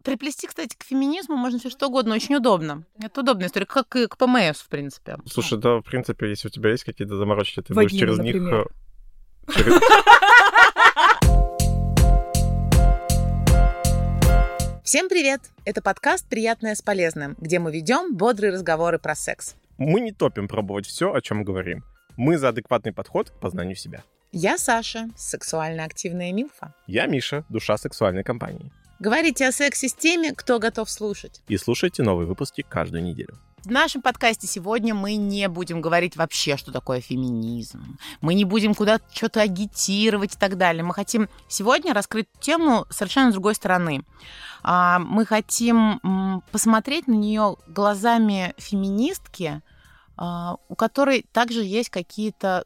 Приплести, кстати, к феминизму можно все что угодно, очень удобно. Это удобная история, как и к ПМС, в принципе. Слушай, да, в принципе, если у тебя есть какие-то заморочки, ты будешь Вагина, через них... например. э, через- Всем привет! Это подкаст «Приятное с полезным», где мы ведем бодрые разговоры про секс. Мы не топим пробовать все, о чем говорим. Мы за адекватный подход к познанию себя. Я Саша, сексуально активная милфа. Я Миша, душа сексуальной компании. Говорите о сексе с теми, кто готов слушать. И слушайте новые выпуски каждую неделю. В нашем подкасте сегодня мы не будем говорить вообще, что такое феминизм. Мы не будем куда-то что-то агитировать и так далее. Мы хотим сегодня раскрыть тему совершенно с другой стороны. А, Мы хотим посмотреть на нее глазами феминистки, у которой также есть какие-то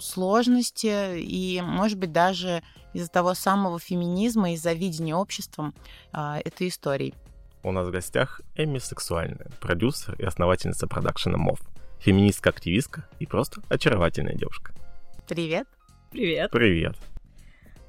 сложности и, может быть, даже из-за того самого феминизма, из-за видения обществом а, этой истории. У нас в гостях Эми Сексуальная, продюсер и основательница продакшена МОВ, феминистка-активистка и просто очаровательная девушка. Привет! Привет. Привет.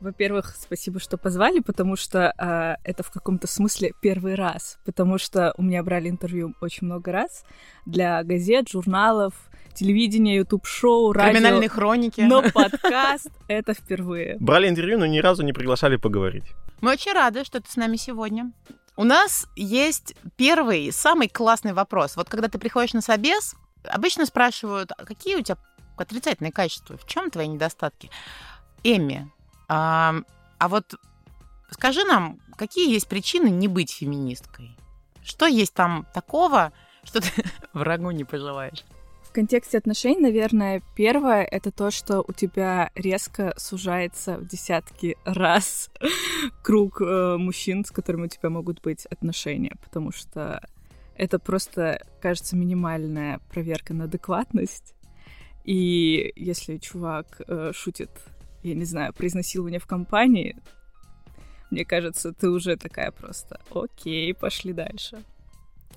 Во-первых, спасибо, что позвали, потому что а, это в каком-то смысле первый раз, потому что у меня брали интервью очень много раз для газет, журналов, телевидения, ютуб-шоу, радио. Криминальные хроники. Но подкаст — это впервые. Брали интервью, но ни разу не приглашали поговорить. Мы очень рады, что ты с нами сегодня. У нас есть первый, самый классный вопрос. Вот когда ты приходишь на собес, обычно спрашивают, а какие у тебя отрицательные качества, в чем твои недостатки? Эми, а, а вот скажи нам, какие есть причины не быть феминисткой? Что есть там такого, что ты врагу не пожелаешь? В контексте отношений, наверное, первое — это то, что у тебя резко сужается в десятки раз круг э, мужчин, с которыми у тебя могут быть отношения, потому что это просто, кажется, минимальная проверка на адекватность. И если чувак э, шутит, я не знаю, про изнасилование в компании, мне кажется, ты уже такая просто, окей, пошли дальше.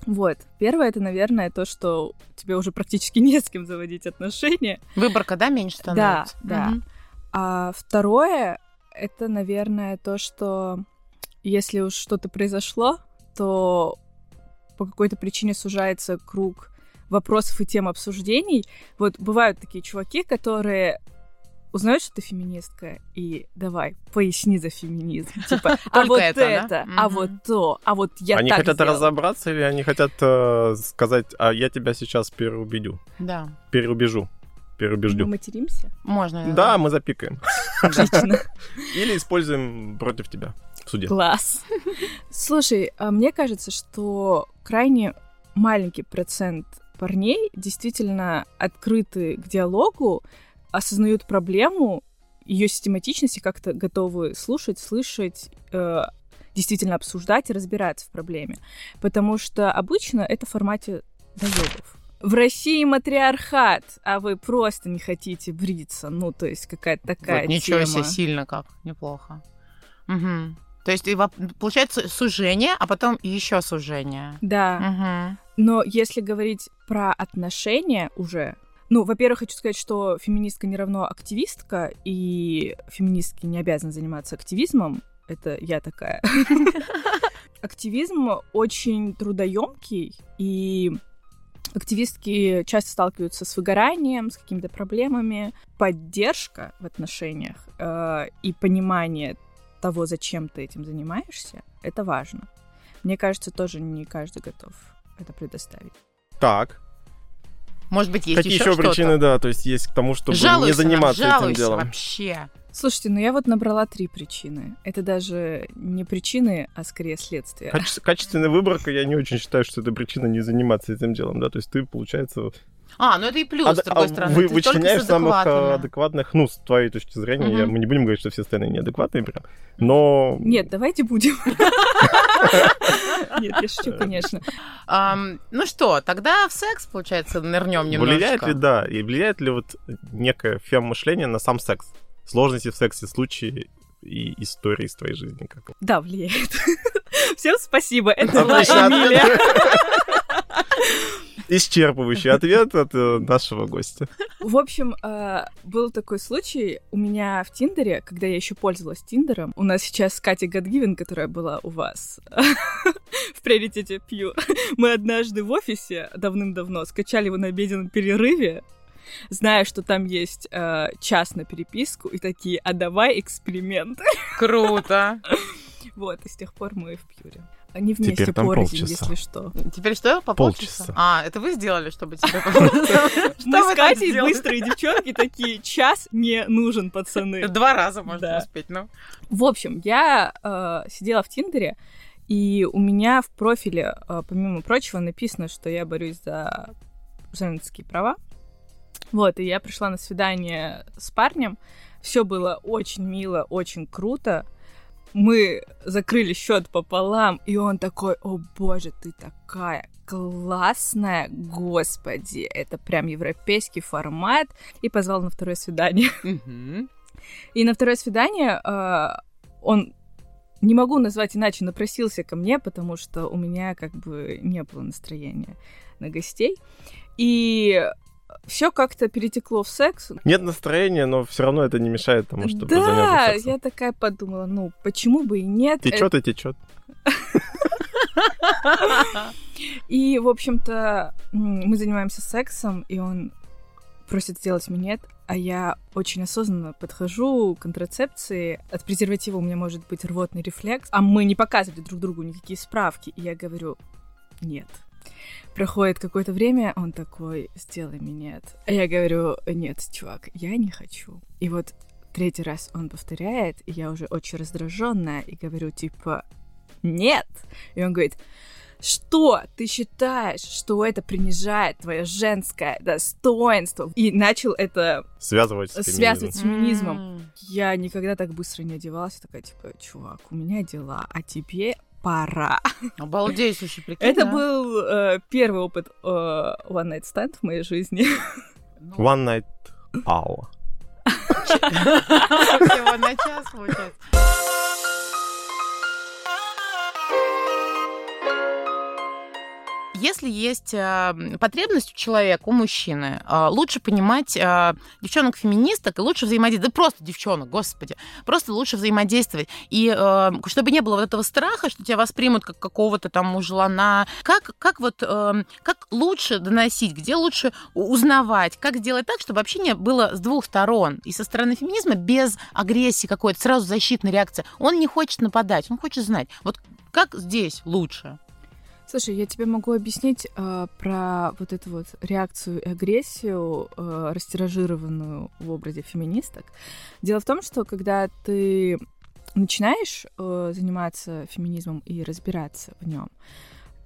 Вот. Первое, это, наверное, то, что тебе уже практически не с кем заводить отношения. Выборка, да, меньше становится? да. Мгм. А второе, это, наверное, то, что если уж что-то произошло, то по какой-то причине сужается круг вопросов и тем обсуждений. Вот бывают такие чуваки, которые узнают, что ты феминистка, и давай, поясни за феминизм. Типа, а Только вот это, да? это, а Мгм. вот то, а вот я они так хотят сделала. разобраться или они хотят э, сказать, а я тебя сейчас переубедю, Да, переубежу, Мы переубеждю. материмся? можно. Да, мы запикаем. Отлично. Или используем против тебя в суде. Класс. Слушай, а мне кажется, что крайне маленький процент парней действительно открыты к диалогу, осознают проблему, ее систематичность и как-то готовы слушать, слышать, э, действительно обсуждать и разбираться в проблеме. Потому что обычно это в формате доебов. В России матриархат, а вы просто не хотите бриться. Ну, то есть какая-то такая Вот, ничего себе, тема. сильно как, неплохо. Мгм. То есть получается сужение, а потом еще сужение. Да. Мгм. Но если говорить про отношения уже, ну, во-первых, хочу сказать, что феминистка не равно активистка, и феминистки не обязаны заниматься активизмом. Это я такая. Активизм очень трудоемкий, и активистки часто сталкиваются с выгоранием, с какими-то проблемами. Поддержка в отношениях э, и понимание того, зачем ты этим занимаешься, это важно. Мне кажется, тоже не каждый готов это предоставить. Так, Может быть, есть какие еще еще что-то? причины, да, то есть есть к тому, чтобы жалуйся не нам, заниматься этим жалуйся делом? вообще. Слушайте, ну я вот набрала три причины. Это даже не причины, а скорее следствие. Каче- качественная выборка, я не очень считаю, что это причина не заниматься этим делом, да, то есть ты, получается, А, ну это и плюс, ад- с другой а стороны. вы, вычленяешь самых а, адекватных, ну, с твоей точки зрения, я- Мгм. мы не будем говорить, что все остальные неадекватные прям, но... Нет, давайте будем. Нет, я шучу, конечно. Ну что, тогда в секс, получается, нырнем немножко. Влияет ли, да, и влияет ли вот некое фем-мышление на сам секс? Сложности в сексе, случаи и истории из твоей жизни. Как... Да, влияет. Всем спасибо, это была Эмилия. Исчерпывающий ответ от э, нашего гостя. В общем, э, был такой случай у меня в Тиндере, когда я еще пользовалась Тиндером. У нас сейчас Катя Гадгивен, которая была у вас в приоритете Пью. Мы однажды в офисе давным-давно скачали его на обеденном перерыве, зная, что там есть э, час на переписку, и такие, а давай эксперимент. Круто. Вот, и с тех пор мы в Пьюре. Они вместе Теперь там порознь, полчаса. если что. Теперь что? По полчаса? Полчаса. А, это вы сделали, чтобы тебе... Мы с Катей быстрые девчонки такие, час не нужен, пацаны. Два раза можно успеть, ну. В общем, я э, сидела в Тиндере, и у меня в профиле, э, помимо прочего, написано, что я борюсь за женские права. Вот, и я пришла на свидание с парнем. Все было очень мило, очень круто. Мы закрыли счет пополам, и он такой, о боже, ты такая классная, господи, это прям европейский формат, и позвал на второе свидание. И на второе свидание э, он не могу назвать иначе, напросился ко мне, потому что у меня как бы не было настроения на гостей. И все как-то перетекло в секс. Нет настроения, но все равно это не мешает тому, чтобы да, заняться сексом. я такая подумала, ну почему бы и нет. Течет и течет. И, в общем-то, мы занимаемся сексом, и он просит сделать минет, а я очень осознанно подхожу к контрацепции. От презерватива у меня может быть рвотный рефлекс, а мы не показывали друг другу никакие справки. И я говорю, нет. Проходит какое-то время, он такой, сделай минет. А я говорю, нет, чувак, я не хочу. И вот третий раз он повторяет, и я уже очень раздраженная, и говорю, типа, нет. И он говорит, что ты считаешь, что это принижает твое женское достоинство? И начал это Связывать с связывать с феминизмом. М. Я никогда так быстро не одевалась. Такая, типа, чувак, у меня дела, а тебе пора. Обалдеть, слушай, прикинь, Это да? был э, первый опыт э, One Night Stand в моей жизни. Ну, One night hour. Всего на час, получается. Если есть э, потребность у человека, у мужчины, э, лучше понимать э, девчонок-феминисток и лучше взаимодействовать. Да просто девчонок, господи. Просто лучше взаимодействовать. И чтобы не было вот этого страха, что тебя воспримут как какого-то там мужлана. Как, как вот, как лучше доносить, где лучше узнавать, как сделать так, чтобы общение было с двух сторон. И со стороны феминизма без агрессии какой-то, сразу защитной реакции. Он не хочет нападать, он хочет знать. Вот как здесь лучше? Слушай, я тебе могу объяснить э, про вот эту вот реакцию и агрессию, э, растиражированную в образе феминисток. Дело в том, что когда ты начинаешь э, заниматься феминизмом и разбираться в нем,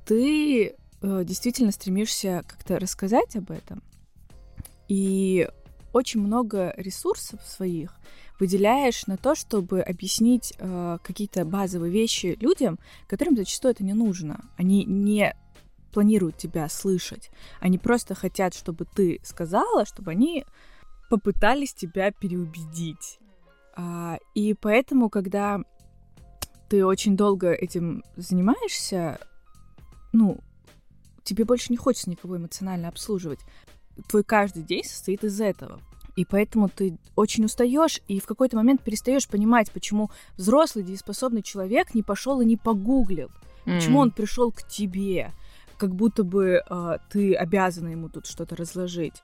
ты э, действительно стремишься как-то рассказать об этом. И очень много ресурсов своих выделяешь на то, чтобы объяснить э, какие-то базовые вещи людям, которым зачастую это не нужно. Они не планируют тебя слышать. Они просто хотят, чтобы ты сказала, чтобы они попытались тебя переубедить. А, и поэтому, когда ты очень долго этим занимаешься, ну, тебе больше не хочется никого эмоционально обслуживать. Твой каждый день состоит из этого. И поэтому ты очень устаешь и в какой-то момент перестаешь понимать, почему взрослый дееспособный человек не пошел и не погуглил, почему он пришел к тебе, как будто бы э, ты обязана ему тут что-то разложить.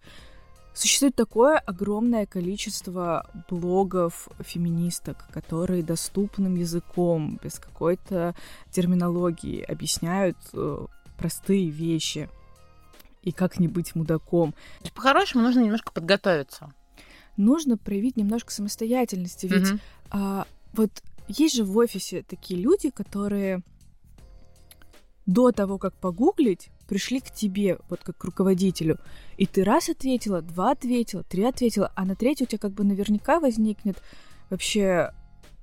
Существует такое огромное количество блогов феминисток, которые доступным языком, без какой-то терминологии объясняют э, простые вещи и как не быть мудаком. То есть, По-хорошему нужно немножко подготовиться. Нужно проявить немножко самостоятельности, ведь Мгм. а, вот есть же в офисе такие люди, которые до того, как погуглить, пришли к тебе, вот как к руководителю, и ты раз ответила, два ответила, три ответила, а на третий у тебя как бы наверняка возникнет вообще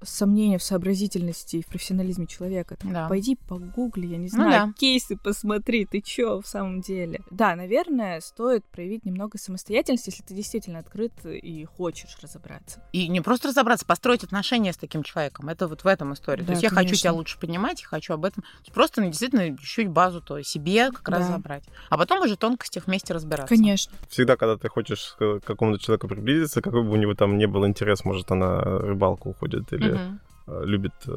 сомнения в сообразительности и в профессионализме человека. Так Да. Пойди погугли, я не Ну знаю, да. кейсы посмотри, ты чё в самом деле? Да, наверное, стоит проявить немного самостоятельности, если ты действительно открыт и хочешь разобраться. И не просто разобраться, построить отношения с таким человеком. Это вот в этом история. Да, То есть я хочу конечно. тебя лучше понимать, я хочу об этом. Просто ну, действительно чуть базу то себе как раз Да. забрать. А потом уже тонкости вместе разбираться. Конечно. Всегда, когда ты хочешь к какому-то человеку приблизиться, какой бы у него там не был интерес, может, она рыбалку уходит или Мгм. э, любит э,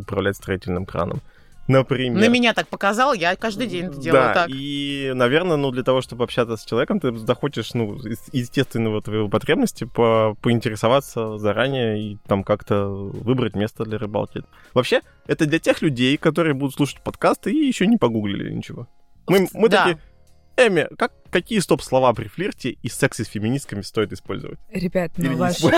управлять строительным краном. Например. На меня так показал, я каждый день это делаю да, так. и, наверное, ну, для того, чтобы общаться с человеком, ты захочешь, ну, из естественного твоего потребности по поинтересоваться заранее и там как-то выбрать место для рыбалки. Вообще, это для тех людей, которые будут слушать подкасты и еще не погуглили ничего. Мы, мы Да. такие, Эми, как, какие стоп-слова при флирте и сексе с феминистками стоит использовать? Ребят, ну не ваш... Стоит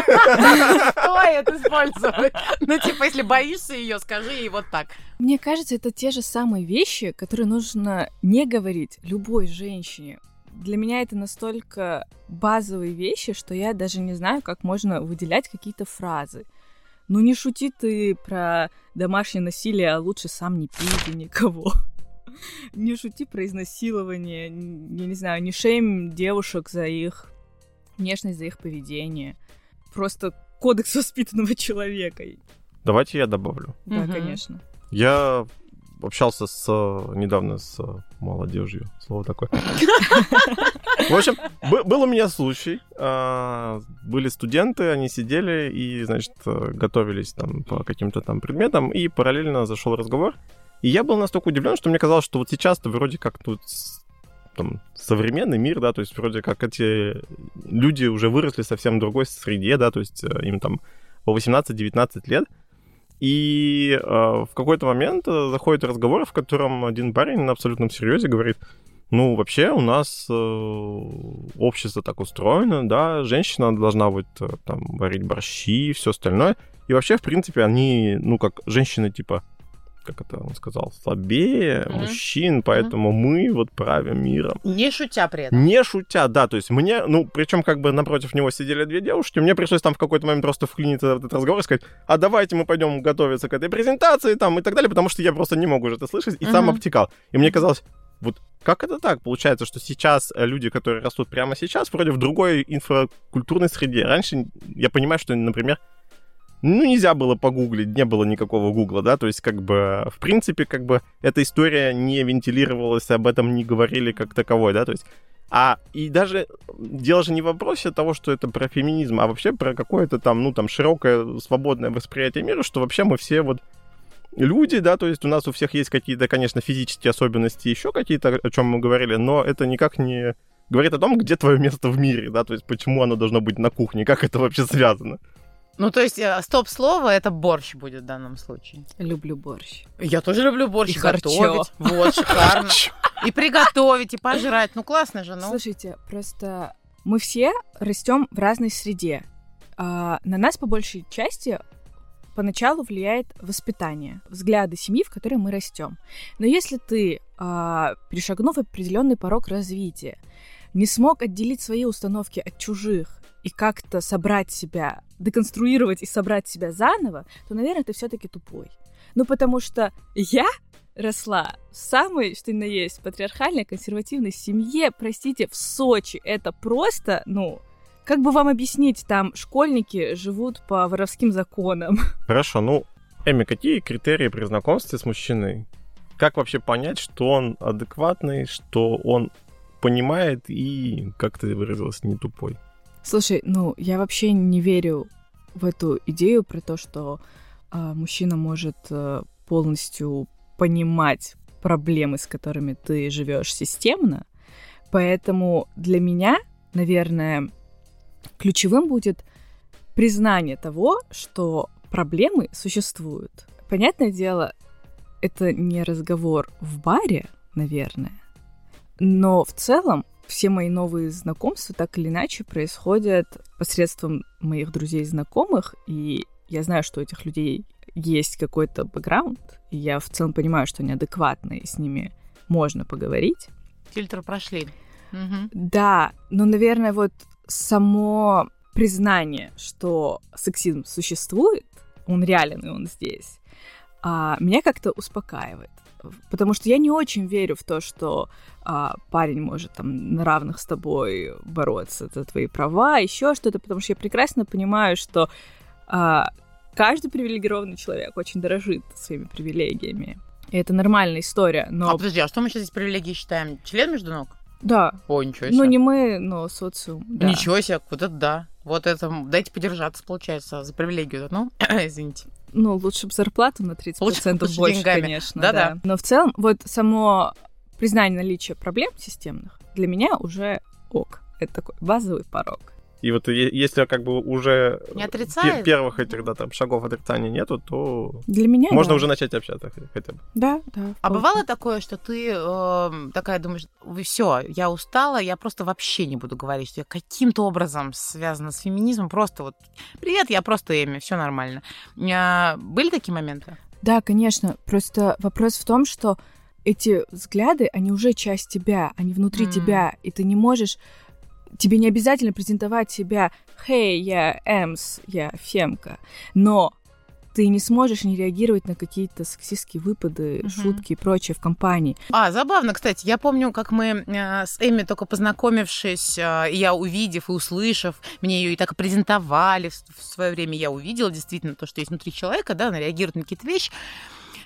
использовать. Ну, типа, если боишься ее, скажи ей вот так. Мне кажется, это те же самые вещи, которые нужно не говорить любой женщине. Для меня это настолько базовые вещи, что я даже не знаю, как можно выделять какие-то фразы. Ну не шути ты про домашнее насилие, а лучше сам не пей никого. Не шути про изнасилование, я не знаю, не шейм девушек за их внешность, за их поведение. Просто кодекс воспитанного человека. Давайте я добавлю. Да, Мгм. конечно. Я общался с недавно с молодежью, слово такое. В общем, бы- был у меня случай. а, Были студенты, они сидели и, значит, готовились там по каким-то там предметам, и параллельно зашел разговор. И я был настолько удивлен, что мне казалось, что вот сейчас-то вроде как тут с- там, современный мир, да, то есть вроде как эти люди уже выросли совсем в другой среде, да, то есть э, им там по 18-19 лет, и э, в какой-то момент э, заходит разговор, в котором один парень на абсолютном серьезе говорит, ну, вообще у нас э, общество так устроено, да, женщина должна вот э, там варить борщи и все остальное. И вообще, в принципе, они, ну, как женщины, типа, как это он сказал, слабее Мгм. мужчин, поэтому мы вот правим миром. Не шутя при этом. Не шутя, да, то есть мне, ну, причем как бы напротив него сидели две девушки, мне пришлось там в какой-то момент просто вклиниться в этот разговор и сказать, а давайте мы пойдем готовиться к этой презентации там и так далее, потому что я просто не могу уже это слышать, и сам Мгм. обтекал. И мне казалось, вот как это так? Получается, что сейчас э, люди, которые растут прямо сейчас, вроде в другой инфракультурной среде. Раньше я понимаю, что, например, ну, нельзя было погуглить, не было никакого гугла, да, то есть, как бы, в принципе, как бы, эта история не вентилировалась, об этом не говорили как таковой, да, то есть, а, и даже дело же не в вопросе того, что это про феминизм, а вообще про какое-то там, ну, там, широкое, свободное восприятие мира, что вообще мы все вот люди, да, то есть у нас у всех есть какие-то, конечно, физические особенности, еще какие-то, о чем мы говорили, но это никак не говорит о том, где твое место в мире, да, то есть почему оно должно быть на кухне, как это вообще связано. Ну, то есть, э, стоп-слово — это борщ будет в данном случае. Люблю борщ. Я тоже люблю борщ И харчо. готовить. Вот, шикарно. И приготовить, и пожрать. Ну, классно же, ну. Слушайте, просто мы все растем в разной среде. А, на нас по большей части поначалу влияет воспитание, взгляды семьи, в которой мы растем. Но если ты, а, перешагнув определенный порог развития, не смог отделить свои установки от чужих и как-то собрать себя, деконструировать и собрать себя заново, то, наверное, ты все-таки тупой. Ну, потому что я росла в самой, что ни на есть, патриархальной, консервативной семье, простите, в Сочи. Это просто, ну, как бы вам объяснить, там школьники живут по воровским законам. Хорошо, ну, Эми, какие критерии при знакомстве с мужчиной? Как вообще понять, что он адекватный, что он понимает и, как ты выразилась, не тупой? Слушай, ну, я вообще не верю в эту идею про то, что а, мужчина может а, полностью понимать проблемы, с которыми ты живешь системно. Поэтому для меня, наверное, ключевым будет признание того, что проблемы существуют. Понятное дело, это не разговор в баре, наверное, но в целом все мои новые знакомства так или иначе происходят посредством моих друзей и знакомых, и я знаю, что у этих людей есть какой-то бэкграунд, и я в целом понимаю, что они адекватные, и с ними можно поговорить. Фильтр прошли. Да, но, наверное, вот само признание, что сексизм существует, он реален, и он здесь, а, меня как-то успокаивает. Потому что я не очень верю в то, что а, парень может там на равных с тобой бороться за твои права, еще что-то, потому что я прекрасно понимаю, что а, каждый привилегированный человек очень дорожит своими привилегиями. И это нормальная история, но... А подожди, а что мы сейчас здесь привилегии считаем? Член между ног? Да. О, ничего себе. Ну, не мы, но социум. Да. Ничего себе, вот это да. Вот это, дайте подержаться, получается, за привилегию. Ну, извините. Ну, лучше бы зарплату на 30% Лучше- лучше больше, деньгами. конечно. Да-да. Но в целом, вот само признание наличия проблем системных для меня уже ок. Это такой базовый порог. И вот если как бы уже Не отрицает? первых этих да, там, шагов отрицания нету, то Для меня можно да. уже начать общаться хотя- бы. Да, да. А бывало такое, что ты э, такая думаешь, все, я устала, я просто вообще не буду говорить, что я каким-то образом связана с феминизмом, просто вот, привет, я просто Эми, все нормально. А, были такие моменты? Да, конечно. Просто вопрос в том, что эти взгляды, они уже часть тебя, они внутри М. тебя, и ты не можешь... Тебе не обязательно презентовать себя «Хей, я Эмс, я Фемка», но ты не сможешь не реагировать на какие-то сексистские выпады, Мгм. шутки и прочее в компании. А, забавно, кстати. Я помню, как мы э, с Эми только познакомившись, э, я увидев и услышав, мне ее и так и презентовали в, в свое время, я увидела действительно то, что есть внутри человека, да, она реагирует на какие-то вещи.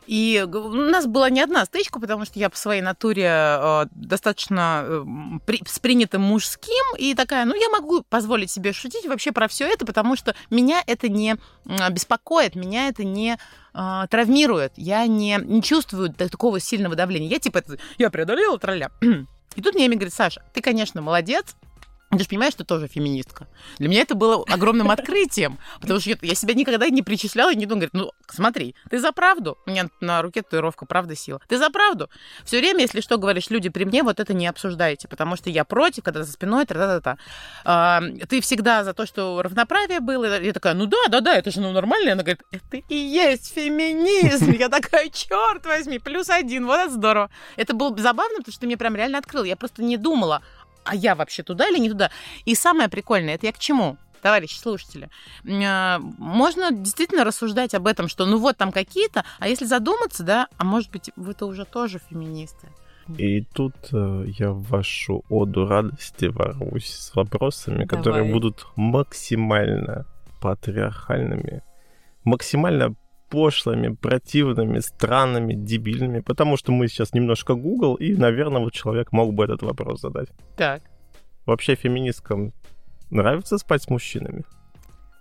И у нас была не одна стычка, потому что я по своей натуре э, достаточно э, при- с принятым мужским, и такая, ну, я могу позволить себе шутить вообще про все это, потому что меня это не беспокоит, меня это не э, травмирует, я не, не чувствую та- такого сильного давления. Я типа, это, я преодолела, тролля. И тут мне Эми говорит, Саша, ты, конечно, молодец, ты же понимаешь, что тоже феминистка. Для меня это было огромным открытием, потому что я, себя никогда не причисляла и не думала, говорит, ну, смотри, ты за правду. У меня на руке татуировка «Правда сила». Ты за правду. Все время, если что говоришь люди при мне, вот это не обсуждайте, потому что я против, когда за спиной, та-та-та. А, ты всегда за то, что равноправие было. Я такая, ну да, да, да, это же ну нормально. Она говорит, это и есть феминизм. Я такая, черт возьми, плюс один, вот это здорово. Это было забавно, потому что ты мне прям реально открыл. Я просто не думала, а я вообще туда или не туда. И самое прикольное, это я к чему? Товарищи слушатели, М, можно действительно рассуждать об этом, что ну вот там какие-то, а если задуматься, да, а может быть, вы-то уже тоже феминисты. И тут э, я в вашу оду радости ворвусь с вопросами, которые Давай. будут максимально патриархальными, максимально пошлыми, противными, странными, дебильными, потому что мы сейчас немножко Google, и, наверное, вот человек мог бы этот вопрос задать. Так. Вообще феминисткам нравится спать с мужчинами?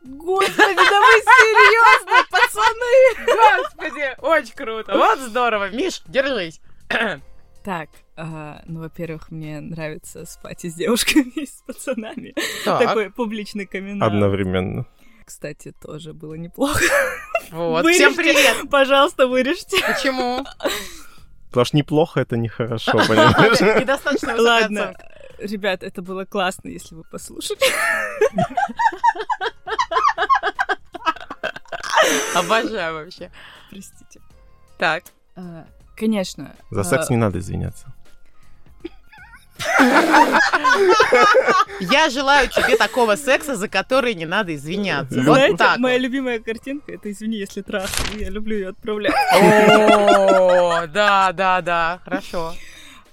Господи, да вы серьезно, пацаны! Господи, очень круто. Вот здорово. Миш, держись. Так, а, ну, во-первых, мне нравится спать и с девушками, и с пацанами. Так, Такой публичный камин. Одновременно. Кстати, тоже было неплохо. вот. Вырежьте. Всем привет. Пожалуйста, вырежьте. Почему? Потому что неплохо это нехорошо, понимаешь? Недостаточно Ладно, ребят, это было классно, если вы послушали. Обожаю вообще. Простите. Так. А, Конечно. За секс не надо извиняться. Я желаю тебе такого секса, за который не надо извиняться. Вот Знаете, так. моя вот. любимая картинка это извини, если трахаю. Я люблю ее отправлять. О, да, да, да, хорошо.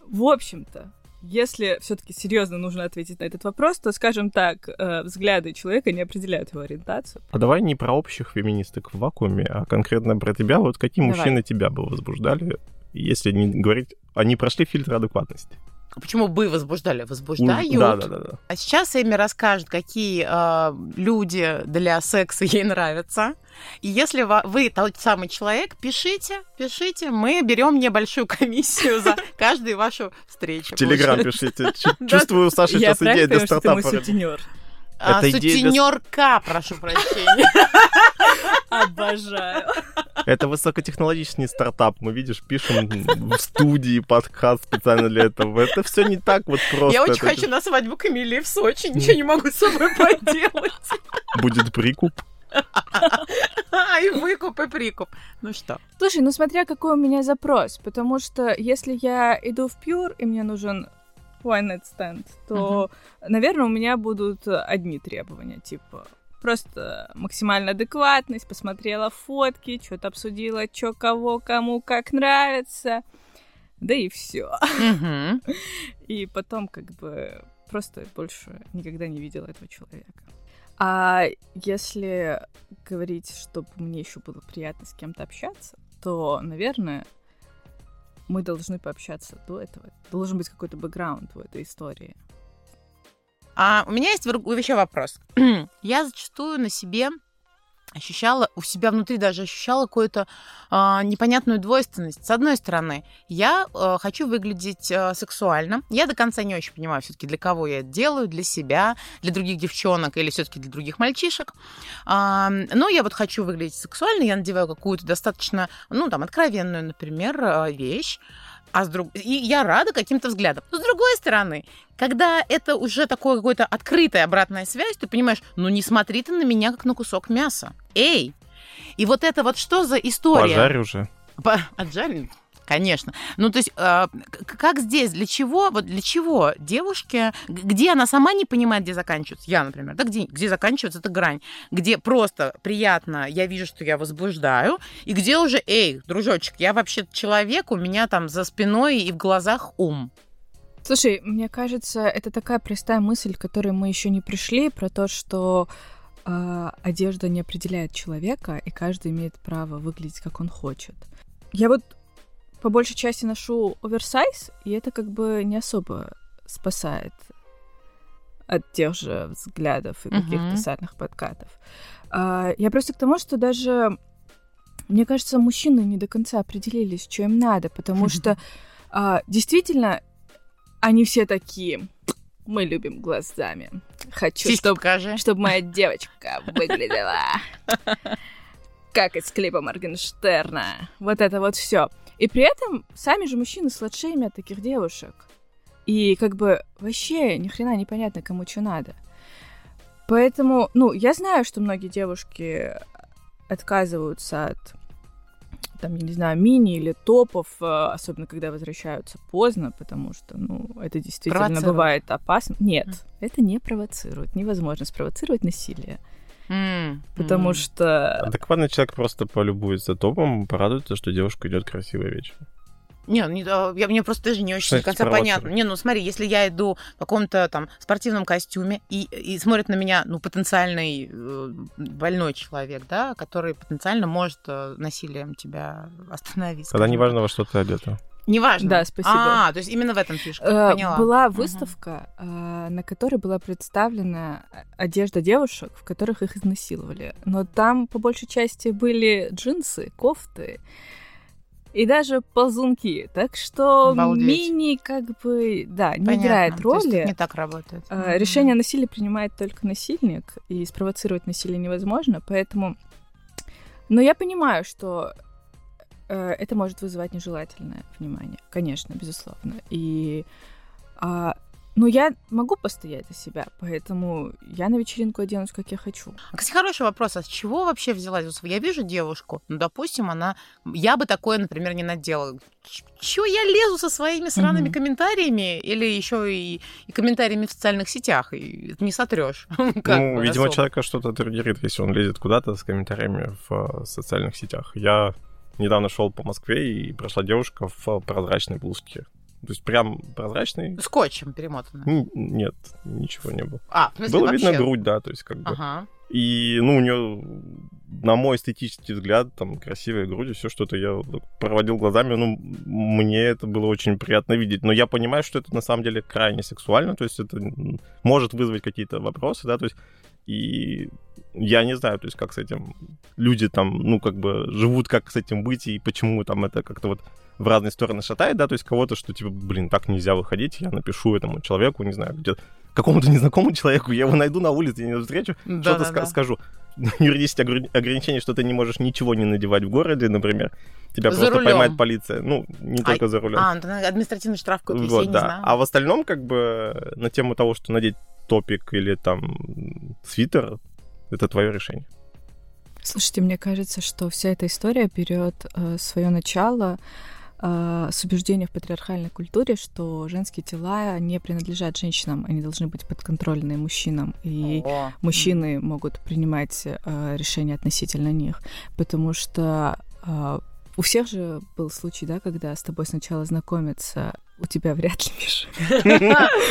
В общем-то, если все-таки серьезно нужно ответить на этот вопрос, то, скажем так, э, взгляды человека не определяют его ориентацию. А давай не про общих феминисток в вакууме, а конкретно про тебя. Вот какие Давай. мужчины тебя бы возбуждали, если не говорить, они прошли фильтр адекватности? Почему бы возбуждали? Возбуждают. Да, да, да, да. А сейчас Эми расскажет, какие э, люди для секса ей нравятся. И если вы тот самый человек, пишите, пишите. Мы берем небольшую комиссию за каждую вашу встречу. В Телеграм пишите. Чу- Чувствую, Саша Я сейчас идея для понимаю, что ты мой стартапа. А, Это идея для- Сутенерка, прошу прощения. Обожаю. Это высокотехнологичный стартап. Мы, видишь, пишем в студии подкаст специально для этого. Это все не так вот просто. Я очень Это хочу на свадьбу Камилии в Сочи, ничего не могу с собой поделать. Будет прикуп. И выкуп, и прикуп. Ну что? Слушай, ну смотря какой у меня запрос, потому что если я иду в Pure и мне нужен one night stand, то, наверное, у меня будут одни требования, типа просто максимально адекватность, посмотрела фотки, что-то обсудила, что кого, кому, как нравится. Да и все. И потом как бы просто больше никогда не видела этого человека. А если говорить, чтобы мне еще было приятно с кем-то общаться, то, наверное, мы должны пообщаться до этого. Должен быть какой-то бэкграунд в этой истории. А у меня есть еще вопрос. Я зачастую на себе ощущала, у себя внутри даже ощущала какую-то э, непонятную двойственность. С одной стороны, я э, хочу выглядеть э, сексуально. Я до конца не очень понимаю все-таки, для кого я это делаю, для себя, для других девчонок или все-таки для других мальчишек. Э, но я вот хочу выглядеть сексуально, я надеваю какую-то достаточно, ну, там, откровенную, например, вещь а с друг... и я рада каким-то взглядам. Но с другой стороны, когда это уже такое какое-то открытая обратная связь, ты понимаешь, ну не смотри ты на меня как на кусок мяса. Эй! И вот это вот что за история? Пожарь уже. По... Отжарь? Конечно. Ну, то есть, э, как здесь, для чего, вот для чего девушке, где она сама не понимает, где заканчивается, я, например, да, где, где заканчивается эта грань, где просто приятно, я вижу, что я возбуждаю, и где уже, эй, дружочек, я вообще человек, у меня там за спиной и в глазах ум. Слушай, мне кажется, это такая простая мысль, к которой мы еще не пришли, про то, что э, одежда не определяет человека, и каждый имеет право выглядеть, как он хочет. Я вот по большей части ношу оверсайз, и это как бы не особо спасает от тех же взглядов и uh-huh. каких-то сальных подкатов. А, я просто к тому, что даже, мне кажется, мужчины не до конца определились, что им надо, потому что а, действительно они все такие. Мы любим глазами. Хочу, чтобы чтоб моя девочка выглядела как из клипа Моргенштерна. Вот это вот все. И при этом сами же мужчины сладшеймят таких девушек. И как бы вообще ни хрена непонятно, кому что надо. Поэтому, ну, я знаю, что многие девушки отказываются от там, я не знаю, мини или топов, э, особенно когда возвращаются поздно, потому что, ну, это действительно бывает опасно. Нет, mm. это не провоцирует. Невозможно спровоцировать насилие. Mm, потому что... Адекватный человек просто полюбуется топом, порадуется, что девушка идет красивая вечером. Не, не, я, мне просто даже не очень до конца понятно. Не, ну смотри, если я иду в каком-то там спортивном костюме и, и смотрит на меня, ну, потенциальный э, больной человек, да, который потенциально может э, насилием тебя остановить. Тогда неважно, во что ты одета. Неважно. Да, спасибо. А, то есть именно в этом фишка. Э, Поняла. Была выставка, угу. на которой была представлена одежда девушек, в которых их изнасиловали. Но там по большей части были джинсы, кофты и даже ползунки. Так что Обалдеть. мини как бы, да, не Понятно. играет роли. не так работает. mm Решение о насилии принимает только насильник, и спровоцировать насилие невозможно, поэтому... Но я понимаю, что Э, это может вызывать нежелательное внимание, конечно, безусловно. И, а, но я могу постоять за себя, поэтому я на вечеринку оденусь, как я хочу. А, кстати, хороший вопрос, а с чего вообще взялась? Я вижу девушку, ну, допустим, она... Я бы такое, например, не надела. Чего я лезу со своими сраными mm-hmm. комментариями или еще и, и комментариями в социальных сетях? И это не сотрешь. ну, видимо, особо. человека что-то триггерит, если он лезет куда-то с комментариями в социальных сетях. Я недавно шел по Москве, и прошла девушка в прозрачной блузке. То есть прям прозрачный. Скотчем перемотано? Нет, ничего не было. А, в смысле, Было вообще? видно грудь, да, то есть как бы. Ага. И, ну, у нее, на мой эстетический взгляд, там, красивая грудь и все что-то я проводил глазами, ну, мне это было очень приятно видеть. Но я понимаю, что это на самом деле крайне сексуально, то есть это может вызвать какие-то вопросы, да, то есть и я не знаю, то есть как с этим люди там, ну, как бы живут, как с этим быть, и почему там это как-то вот в разные стороны шатает, да, то есть кого-то, что типа, блин, так нельзя выходить, я напишу этому человеку, не знаю, где какому-то незнакомому человеку, я его найду на улице, я не встречу, да, что-то да, ска- да. скажу. Юридические ограничения, что ты не можешь ничего не надевать в городе, например, тебя за просто рулем. поймает полиция. Ну, не а, только за рулем. А, административный штраф какой-то, вот, я да. не знаю. А в остальном, как бы, на тему того, что надеть топик или там свитер, это твое решение. Слушайте, мне кажется, что вся эта история берет э, свое начало э, с убеждения в патриархальной культуре, что женские тела не принадлежат женщинам, они должны быть подконтрольны мужчинам, и О. мужчины могут принимать э, решения относительно них, потому что э, у всех же был случай, да, когда с тобой сначала знакомятся, у тебя вряд ли, Миша,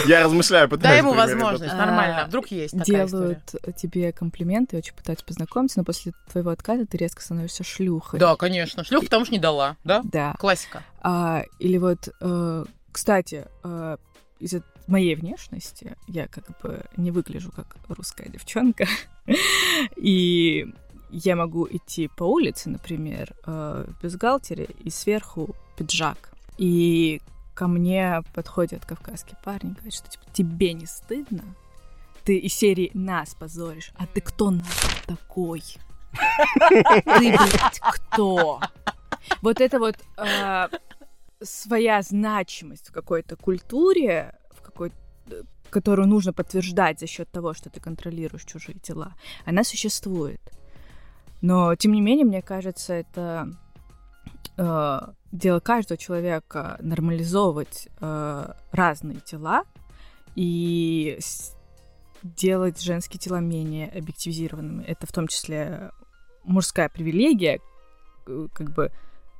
Я размышляю, пытаюсь... Дай ему возможность, нормально. Вдруг есть такая делают тебе комплименты, очень пытаются познакомиться, но после твоего отказа ты резко становишься шлюхой. Да, конечно. Шлюх, потому что не дала, да? Да. Классика. А, или вот, э, кстати, э, из-за моей внешности я как бы не выгляжу как русская девчонка. И я могу идти по улице, например, э, в бюстгальтере и сверху пиджак. И ко мне подходят кавказские парни и говорят, что типа тебе не стыдно? Ты из серии нас позоришь, а ты кто нахуй такой? Ты, блядь, кто? Вот это вот э, своя значимость в какой-то культуре, в какой которую нужно подтверждать за счет того, что ты контролируешь чужие тела, она существует. Но, тем не менее, мне кажется, это э, дело каждого человека нормализовывать э, разные тела и делать женские тела менее объективизированными. Это в том числе мужская привилегия, э, как бы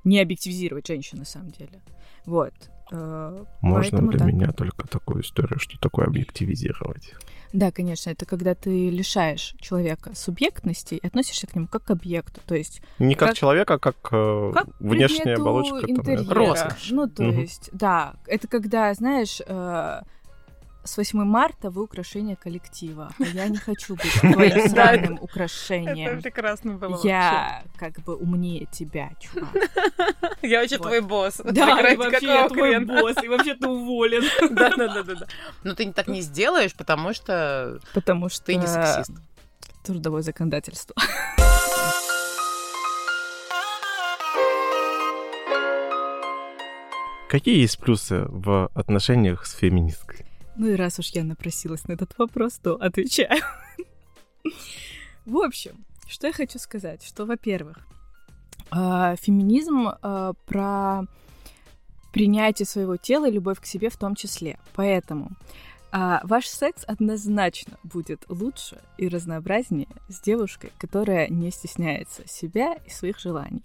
не объективизировать женщин на самом деле. Вот. Э, Можно поэтому для так. меня только такую историю, что такое объективизировать. Да, конечно, это когда ты лишаешь человека субъектности и относишься к нему как к объекту. То есть Не как, Как- человека, а как, э, как внешняя оболочка. там, интерьера. Роскошь. Ну, то Мгм. есть, да, это когда, знаешь, э, с 8 марта вы украшение коллектива, а я не хочу быть твоим сраным украшением. прекрасно было Я как бы умнее тебя, чувак. Я вообще твой босс. Да, и вообще я твой босс, и вообще ты уволен. Да, да, да, да, да. Но ты так не сделаешь, потому что Потому что ты не сексист. трудовое законодательство. Какие есть плюсы в отношениях с феминисткой? Ну и раз уж я напросилась на этот вопрос, то отвечаю. В общем, что я хочу сказать, что, во-первых, а, феминизм а, про принятие своего тела и любовь к себе в том числе. Поэтому а, ваш секс однозначно будет лучше и разнообразнее с девушкой, которая не стесняется себя и своих желаний.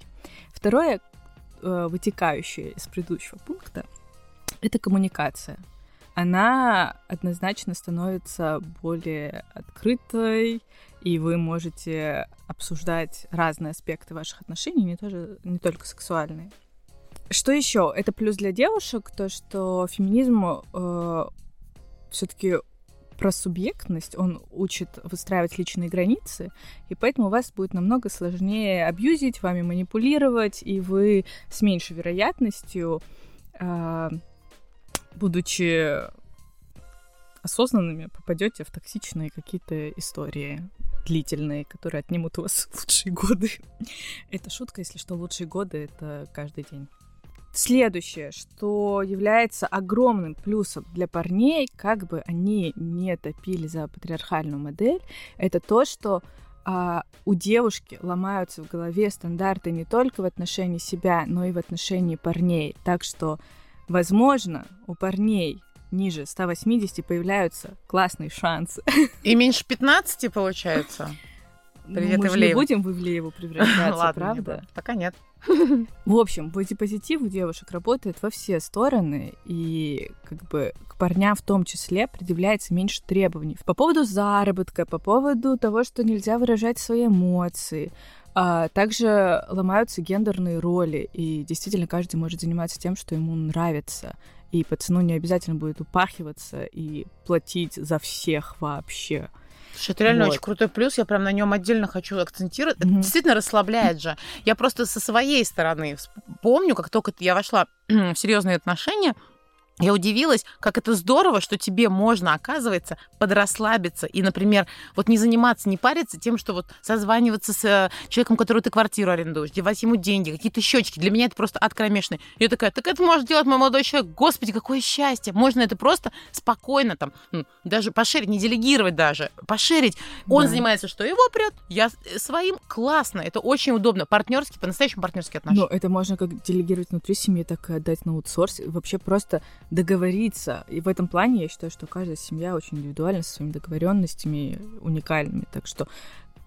Второе, вытекающее из предыдущего пункта, это коммуникация. Она однозначно становится более открытой, и вы можете обсуждать разные аспекты ваших отношений, не, тоже, не только сексуальные. Что еще? Это плюс для девушек, то, что феминизм э, все-таки про субъектность, он учит выстраивать личные границы, и поэтому у вас будет намного сложнее абьюзить, вами манипулировать, и вы с меньшей вероятностью, э, будучи осознанными, попадете в токсичные какие-то истории длительные, которые отнимут у вас лучшие годы. Это шутка, если что, лучшие годы — это каждый день. Следующее, что является огромным плюсом для парней, как бы они не топили за патриархальную модель, это то, что а, у девушки ломаются в голове стандарты не только в отношении себя, но и в отношении парней. Так что, возможно, у парней ниже 180 появляются классные шансы. И меньше 15, получается? Привет, Ну, мы же не будем в Ивлееву превращаться, Ладно, правда? Пока нет. В общем, бодипозитив у девушек работает во все стороны, и как бы к парням в том числе предъявляется меньше требований. По поводу заработка, по поводу того, что нельзя выражать свои эмоции, а также ломаются гендерные роли, и действительно каждый может заниматься тем, что ему нравится. И пацану не обязательно будет упахиваться и платить за всех вообще. Слушай, это реально Вот. очень крутой плюс. Я прям на нем отдельно хочу акцентировать. Это Мгм. действительно расслабляет же. Я просто со своей стороны помню, как только я вошла в серьезные отношения, я удивилась, как это здорово, что тебе можно, оказывается, подрасслабиться и, например, вот не заниматься, не париться тем, что вот созваниваться с э, человеком, которого ты квартиру арендуешь, девать ему деньги, какие-то счетчики. Для меня это просто ад кромешный. Я такая, так это может делать мой молодой человек. Господи, какое счастье! Можно это просто спокойно там, даже пошерить, не делегировать даже, пошерить. Он да. занимается, что его прет, я э, своим. Классно, это очень удобно. Партнерские, по-настоящему партнерские отношения. Ну, это можно как делегировать внутри семьи, так и отдать на аутсорс. Вообще просто договориться. И в этом плане я считаю, что каждая семья очень индивидуальна со своими договоренностями уникальными. Так что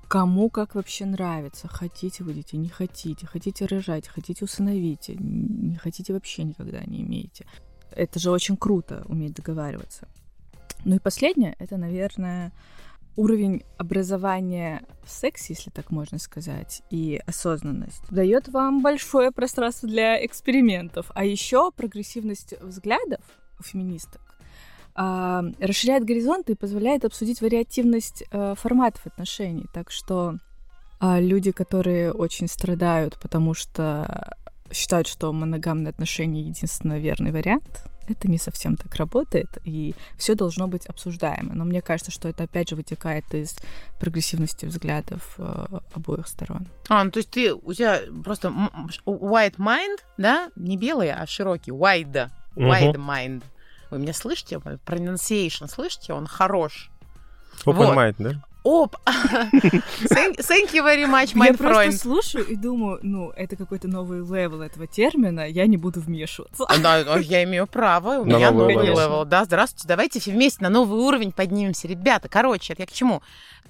кому как вообще нравится. Хотите вы детей, не хотите. Хотите рожать, хотите усыновить. Не хотите вообще никогда не имеете. Это же очень круто, уметь договариваться. Ну и последнее, это, наверное, уровень образования в сексе, если так можно сказать, и осознанность дает вам большое пространство для экспериментов. А еще прогрессивность взглядов у феминисток э, расширяет горизонты и позволяет обсудить вариативность э, форматов отношений. Так что э, люди, которые очень страдают, потому что считают, что моногамные отношения единственно верный вариант, это не совсем так работает, и все должно быть обсуждаемо. Но мне кажется, что это опять же вытекает из прогрессивности взглядов э, обоих сторон. А, ну то есть ты у тебя просто white mind, да, не белый, а широкий, wide, wide uh-huh. mind. Вы меня слышите? Pronunciation слышите? Он хорош. Open вот. mind, да? Оп! thank, thank you very much, my я friend. Я просто слушаю и думаю, ну, это какой-то новый level этого термина, я не буду вмешиваться. Да, я имею право, у меня новый level. Да, здравствуйте, давайте все вместе на новый уровень поднимемся. Ребята, короче, это я к чему?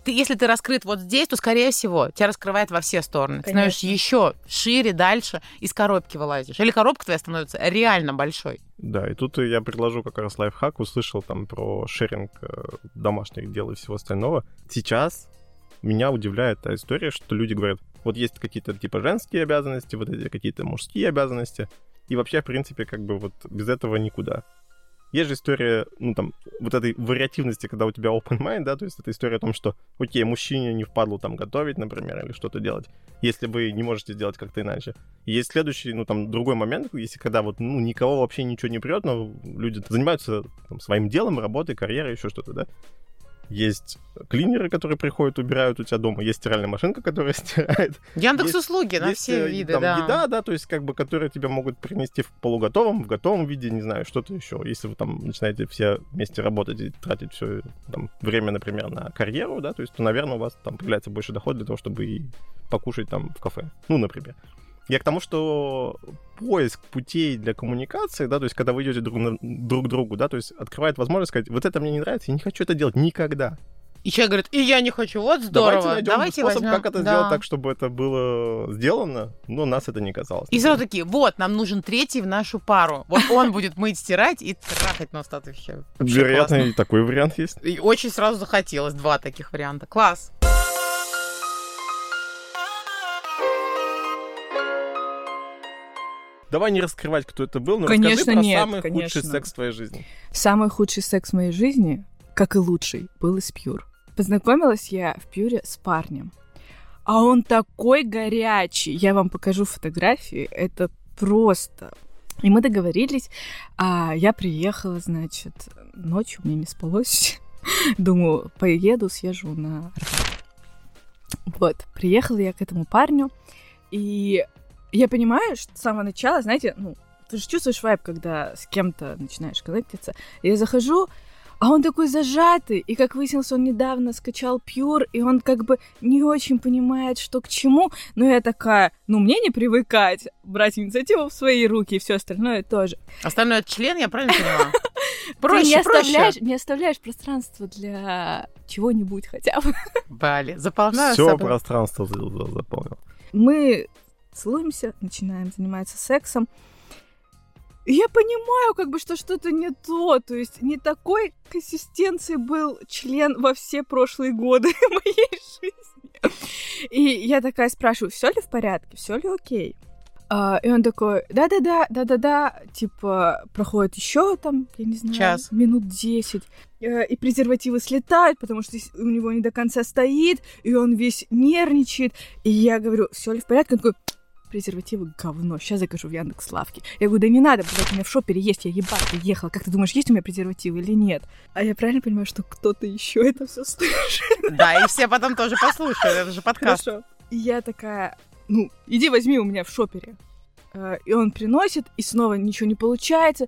Ты, если ты раскрыт вот здесь, то, скорее всего, тебя раскрывает во все стороны. Ты становишься еще шире, дальше, из коробки вылазишь. Или коробка твоя становится реально большой. Да, и тут я предложу как раз лайфхак, услышал там про sharing э, домашних дел и всего остального. Сейчас меня удивляет та история, что люди говорят, вот есть какие-то типа женские обязанности, вот эти какие-то мужские обязанности, и вообще, в принципе, как бы вот без этого никуда. Есть же история, ну, там, вот этой вариативности, когда у тебя open mind, да, то есть это история о том, что, окей, мужчине не впадло там готовить, например, или что-то делать, если вы не можете сделать как-то иначе. И есть следующий, ну, там, другой момент, если когда вот, ну, никого вообще ничего не прет, но люди занимаются там, своим делом, работой, карьерой, еще что-то, да, есть клинеры, которые приходят, убирают у тебя дома, есть стиральная машинка, которая стирает. Яндекс услуги на есть, все э, виды, там, да. еда, да, то есть как бы, которые тебя могут принести в полуготовом, в готовом виде, не знаю, что-то еще. Если вы там начинаете все вместе работать и тратить все там, время, например, на карьеру, да, то есть, то, наверное, у вас там появляется больше доход для того, чтобы и покушать там в кафе. Ну, например. Я к тому, что поиск путей для коммуникации, да, то есть когда вы идете друг, на, друг к другу, да, то есть открывает возможность сказать, вот это мне не нравится, я не хочу это делать никогда. И человек говорит, и я не хочу, вот здорово. Давайте найдем Давайте способ, возьмем. как это да. сделать так, чтобы это было сделано, но нас это не казалось. И сразу такие, вот, нам нужен третий в нашу пару. Вот он будет мыть, стирать и трахать нас вообще. Вероятно, и такой вариант есть. И очень сразу захотелось два таких варианта. Класс. Давай не раскрывать, кто это был, но конечно, расскажи про нет, самый конечно. худший секс в твоей жизни. Самый худший секс в моей жизни, как и лучший, был из Пьюр. Познакомилась я в Пьюре с парнем. А он такой горячий. Я вам покажу фотографии. Это просто... И мы договорились. А я приехала, значит, ночью мне не спалось. Думаю, поеду, съезжу на Вот, приехала я к этому парню, и я понимаю, что с самого начала, знаете, ну, ты же чувствуешь вайб, когда с кем-то начинаешь коннектиться. Я захожу, а он такой зажатый, и как выяснилось, он недавно скачал Пьюр, и он как бы не очень понимает, что к чему. Но я такая, ну мне не привыкать брать инициативу в свои руки и все остальное тоже. Остальное член, я правильно поняла? Проще, Ты не оставляешь, не оставляешь пространство для чего-нибудь хотя бы. Бали, заполняю Все пространство заполнил. Мы целуемся, начинаем заниматься сексом. И я понимаю, как бы, что что-то не то. То есть не такой консистенции был член во все прошлые годы моей жизни. И я такая спрашиваю, все ли в порядке, все ли окей? А, и он такой, да-да-да, да-да-да, типа, проходит еще там, я не знаю, Час. минут 10, э, и презервативы слетают, потому что у него не до конца стоит, и он весь нервничает. И я говорю, все ли в порядке? Он такой, презервативы говно, сейчас закажу в Яндекс Лавке. Я говорю, да не надо, блядь, у меня в шопере есть, я ебать приехала. Как ты думаешь, есть у меня презервативы или нет? А я правильно понимаю, что кто-то еще это все слышит? Да, и все потом тоже послушают, это же подкаст. Хорошо. И я такая, ну, иди возьми у меня в шопере. Э, И он приносит, и снова ничего не получается.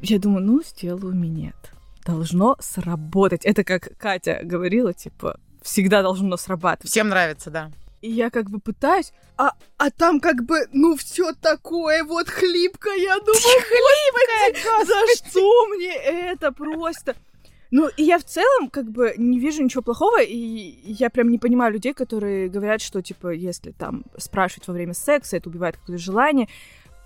Я думаю, ну, сделаю минет. Должно сработать. Это как Катя говорила, типа, всегда должно срабатывать. Всем нравится, да. И я как бы пытаюсь, а, а там как бы, ну, все такое вот хлипкое. Я думаю, хлипкое, за что мне это просто? Ну, и я в целом, как бы, не вижу ничего плохого, и я прям не понимаю людей, которые говорят, что, типа, если там спрашивать во время секса, это убивает какое-то желание.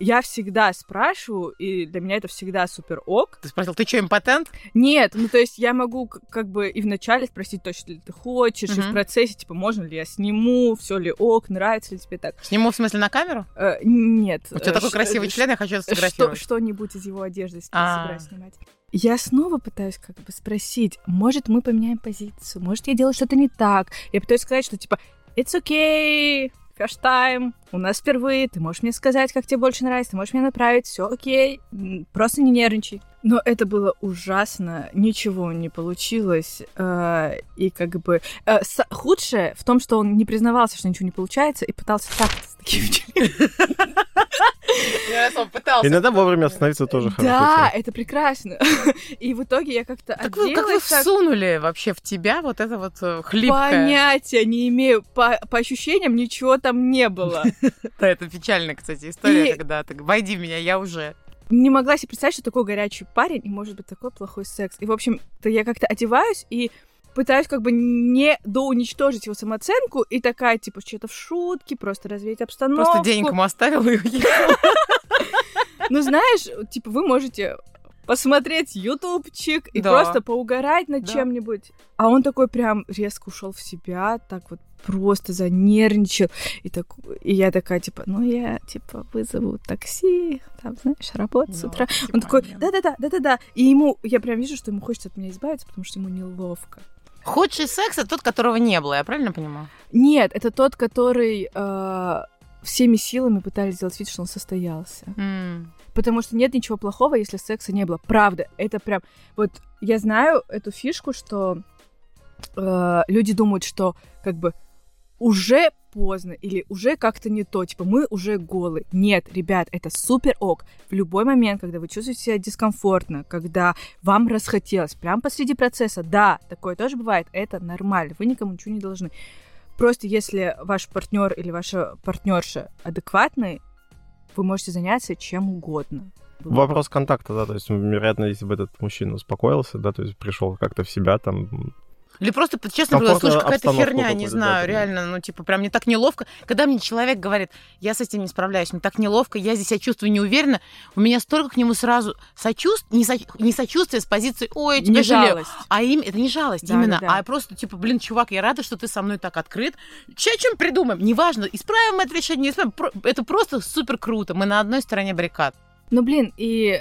Я всегда спрашиваю, и для меня это всегда супер ок. Ты спросил, ты что, импотент? Нет, ну то есть я могу как бы и вначале спросить, точно ли ты хочешь, и в процессе, типа, можно ли я сниму, все ли ок, нравится ли тебе так. Сниму, в смысле, на камеру? Э, нет. У тебя э, такой красивый член, я хочу это сфотографировать. что-нибудь из его одежды А. собираюсь снимать. Я снова пытаюсь как бы спросить, может, мы поменяем позицию, может, я делаю что-то не так. Я пытаюсь сказать, что типа, it's okay, first time, у нас впервые, ты можешь мне сказать, как тебе больше нравится, ты можешь меня направить, все окей, просто не нервничай. Но это было ужасно, ничего не получилось, э, и как бы... э, с- худшее в том, что он не признавался, что ничего не получается, и пытался так-то с таким членом. Я сам пытался. Иногда вовремя остановиться тоже хорошо. Да, это прекрасно. И в итоге я как-то Так вы, как вы так, всунули вообще в тебя вот это вот э, хлипкое? понятия не имею. По, по ощущениям ничего там не было. Да, это печальная, кстати, история, когда ты войди в меня, я уже. Не могла себе представить, что такой горячий парень и может быть такой плохой секс. И, в общем-то, я как-то одеваюсь и пытаюсь как бы не доуничтожить его самооценку и такая, типа, что-то в шутке, просто развеять обстановку. Просто денег ему оставил и уехал. Ну, знаешь, типа, вы можете посмотреть ютубчик и Да. просто поугарать над Да. чем-нибудь. А он такой прям резко ушел в себя, так вот просто занервничал. И, так, и я такая, типа, ну, я, типа, вызову такси, там, знаешь, работать с Ну, утра. типа, Он такой, да-да-да, да-да-да. И ему, я прям вижу, что ему хочется от меня избавиться, потому что ему неловко. Худший секс это тот, которого не было, я правильно понимаю? Нет, это тот, который э, всеми силами пытались сделать вид, что он состоялся. М. Потому что нет ничего плохого, если секса не было. Правда, это прям... Вот я знаю эту фишку, что э, люди думают, что как бы уже поздно или уже как-то не то, типа мы уже голы. Нет, ребят, это супер ок. В любой момент, когда вы чувствуете себя дискомфортно, когда вам расхотелось, прям посреди процесса, да, такое тоже бывает, это нормально, вы никому ничего не должны. Просто если ваш партнер или ваша партнерша адекватный, вы можете заняться чем угодно. Вопрос контакта, да, то есть, вероятно, если бы этот мужчина успокоился, да, то есть пришел как-то в себя, там, Или просто, честно говоря, Комфортную слушай, какая-то херня, не знаю, да, реально, ну, типа, прям мне так неловко. Когда мне человек говорит, я с этим не справляюсь, мне так неловко, я здесь себя чувствую неуверенно, у меня столько к нему сразу сочувствие, не, со- не сочувствие с позиции, ой, я тебя Не жалею. жалость. А им это не жалость Да, именно, да, да. а просто типа, блин, чувак, я рада, что ты со мной так открыт. Че, чем придумаем? Неважно, исправим мы это решение, не исправим. Это просто супер круто. Мы на одной стороне баррикад. Ну, блин, и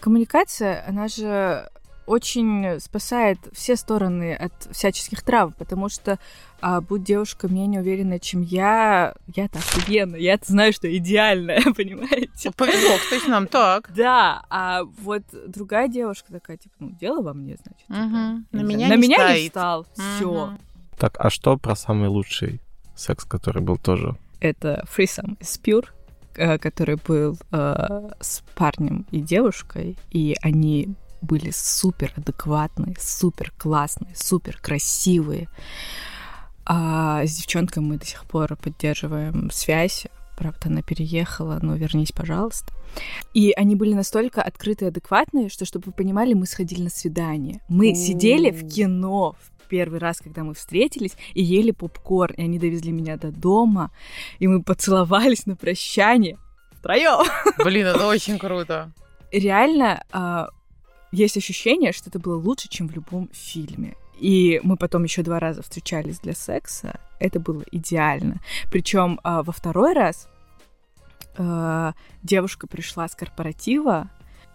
коммуникация, она же очень спасает все стороны от всяческих травм, потому что а, будь девушка менее уверенная, чем я, я-то офигенно, я-то знаю, что идеальная, понимаете? Вот Повезло, кстати, нам так. Да, а вот другая девушка такая, типа, ну, дело во мне, значит. типа, Мгм. На не меня знаю, на не меня не стал, все. Мгм. Так, а что про самый лучший секс, который был тоже? это Фрисом из Pure, э, который был э, с парнем и девушкой, и они были супер адекватные, супер классные, супер красивые. А с девчонкой мы до сих пор поддерживаем связь. Правда, она переехала, но вернись, пожалуйста. И они были настолько открытые и адекватные, что, чтобы вы понимали, мы сходили на свидание. Мы О. сидели в кино в первый раз, когда мы встретились, и ели попкорн. И они довезли меня до дома, и мы поцеловались на прощание втроем. Блин, это очень круто. Реально а, есть ощущение, что это было лучше, чем в любом фильме. И мы потом еще два раза встречались для секса. Это было идеально. Причем во второй раз а, девушка пришла с корпоратива,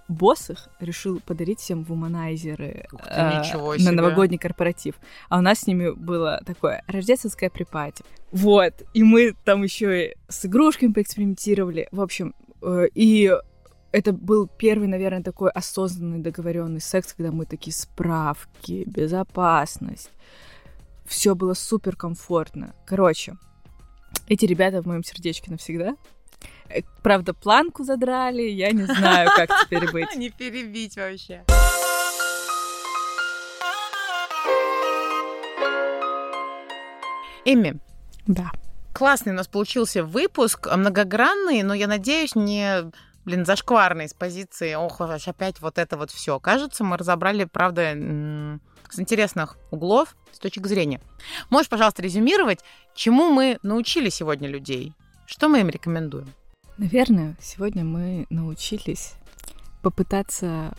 босс их решил подарить всем вуманайзеры ты, э, на новогодний корпоратив. А у нас с ними было такое рождественское припати. Вот. И мы там еще и с игрушками поэкспериментировали. В общем, э, и это был первый, наверное, такой осознанный договоренный секс, когда мы такие справки, безопасность. Все было супер комфортно. Короче, эти ребята в моем сердечке навсегда. Э, Правда, планку задрали, я не знаю, как теперь быть. Не перебить вообще. Эми, Да. классный у нас получился выпуск, многогранный, но я надеюсь, не блин, зашкварный с позиции, ох, опять вот это вот все. Кажется, мы разобрали, правда, с интересных углов, с точек зрения. Можешь, пожалуйста, резюмировать, чему мы научили сегодня людей? Что мы им рекомендуем? Наверное, сегодня мы научились попытаться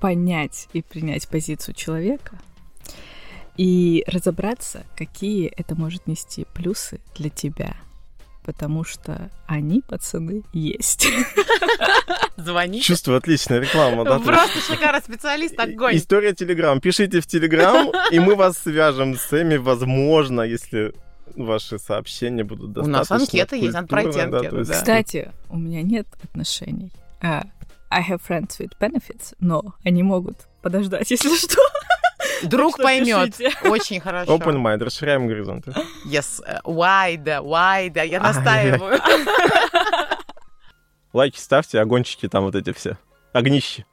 понять и принять позицию человека и разобраться, какие это может нести плюсы для тебя. Потому что они, пацаны, есть. Звоните. Чувствую, отличная реклама, да? Просто шикарно, специалист, огонь. История Телеграм. Пишите в Телеграм, и мы вас свяжем с Эми, возможно, если ваши сообщения будут У достаточно нас анкета есть, надо пройти анкету, да. Кстати, у меня нет отношений. А, I have friends with benefits, но они могут подождать, если что. Друг поймет. Очень хорошо. Open mind, расширяем горизонты. Yes, э, wide, wide, я Ай-яй. настаиваю. Лайки ставьте, огончики там вот эти все. Огнищи.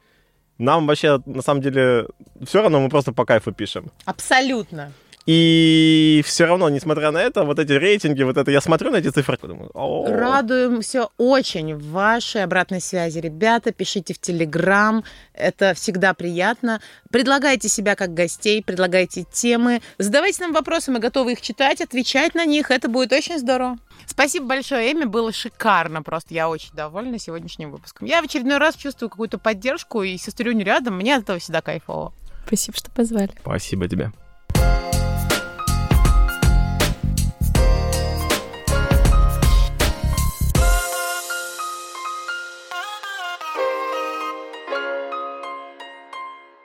Нам вообще, на самом деле, все равно мы просто по кайфу пишем. Абсолютно. И все равно, несмотря на это, вот эти рейтинги, вот это, я смотрю на эти цифры, думаю, «О, Радуемся очень вашей обратной связи. Ребята, пишите в Телеграм, это всегда приятно. Предлагайте себя как гостей, предлагайте темы, задавайте нам вопросы, мы готовы их читать, отвечать на них, это будет очень здорово. Спасибо большое, Эми, было шикарно, просто я очень довольна сегодняшним выпуском. Я в очередной раз чувствую какую-то поддержку, и сестрюню рядом, мне от этого всегда кайфово. Спасибо, что позвали. Спасибо тебе.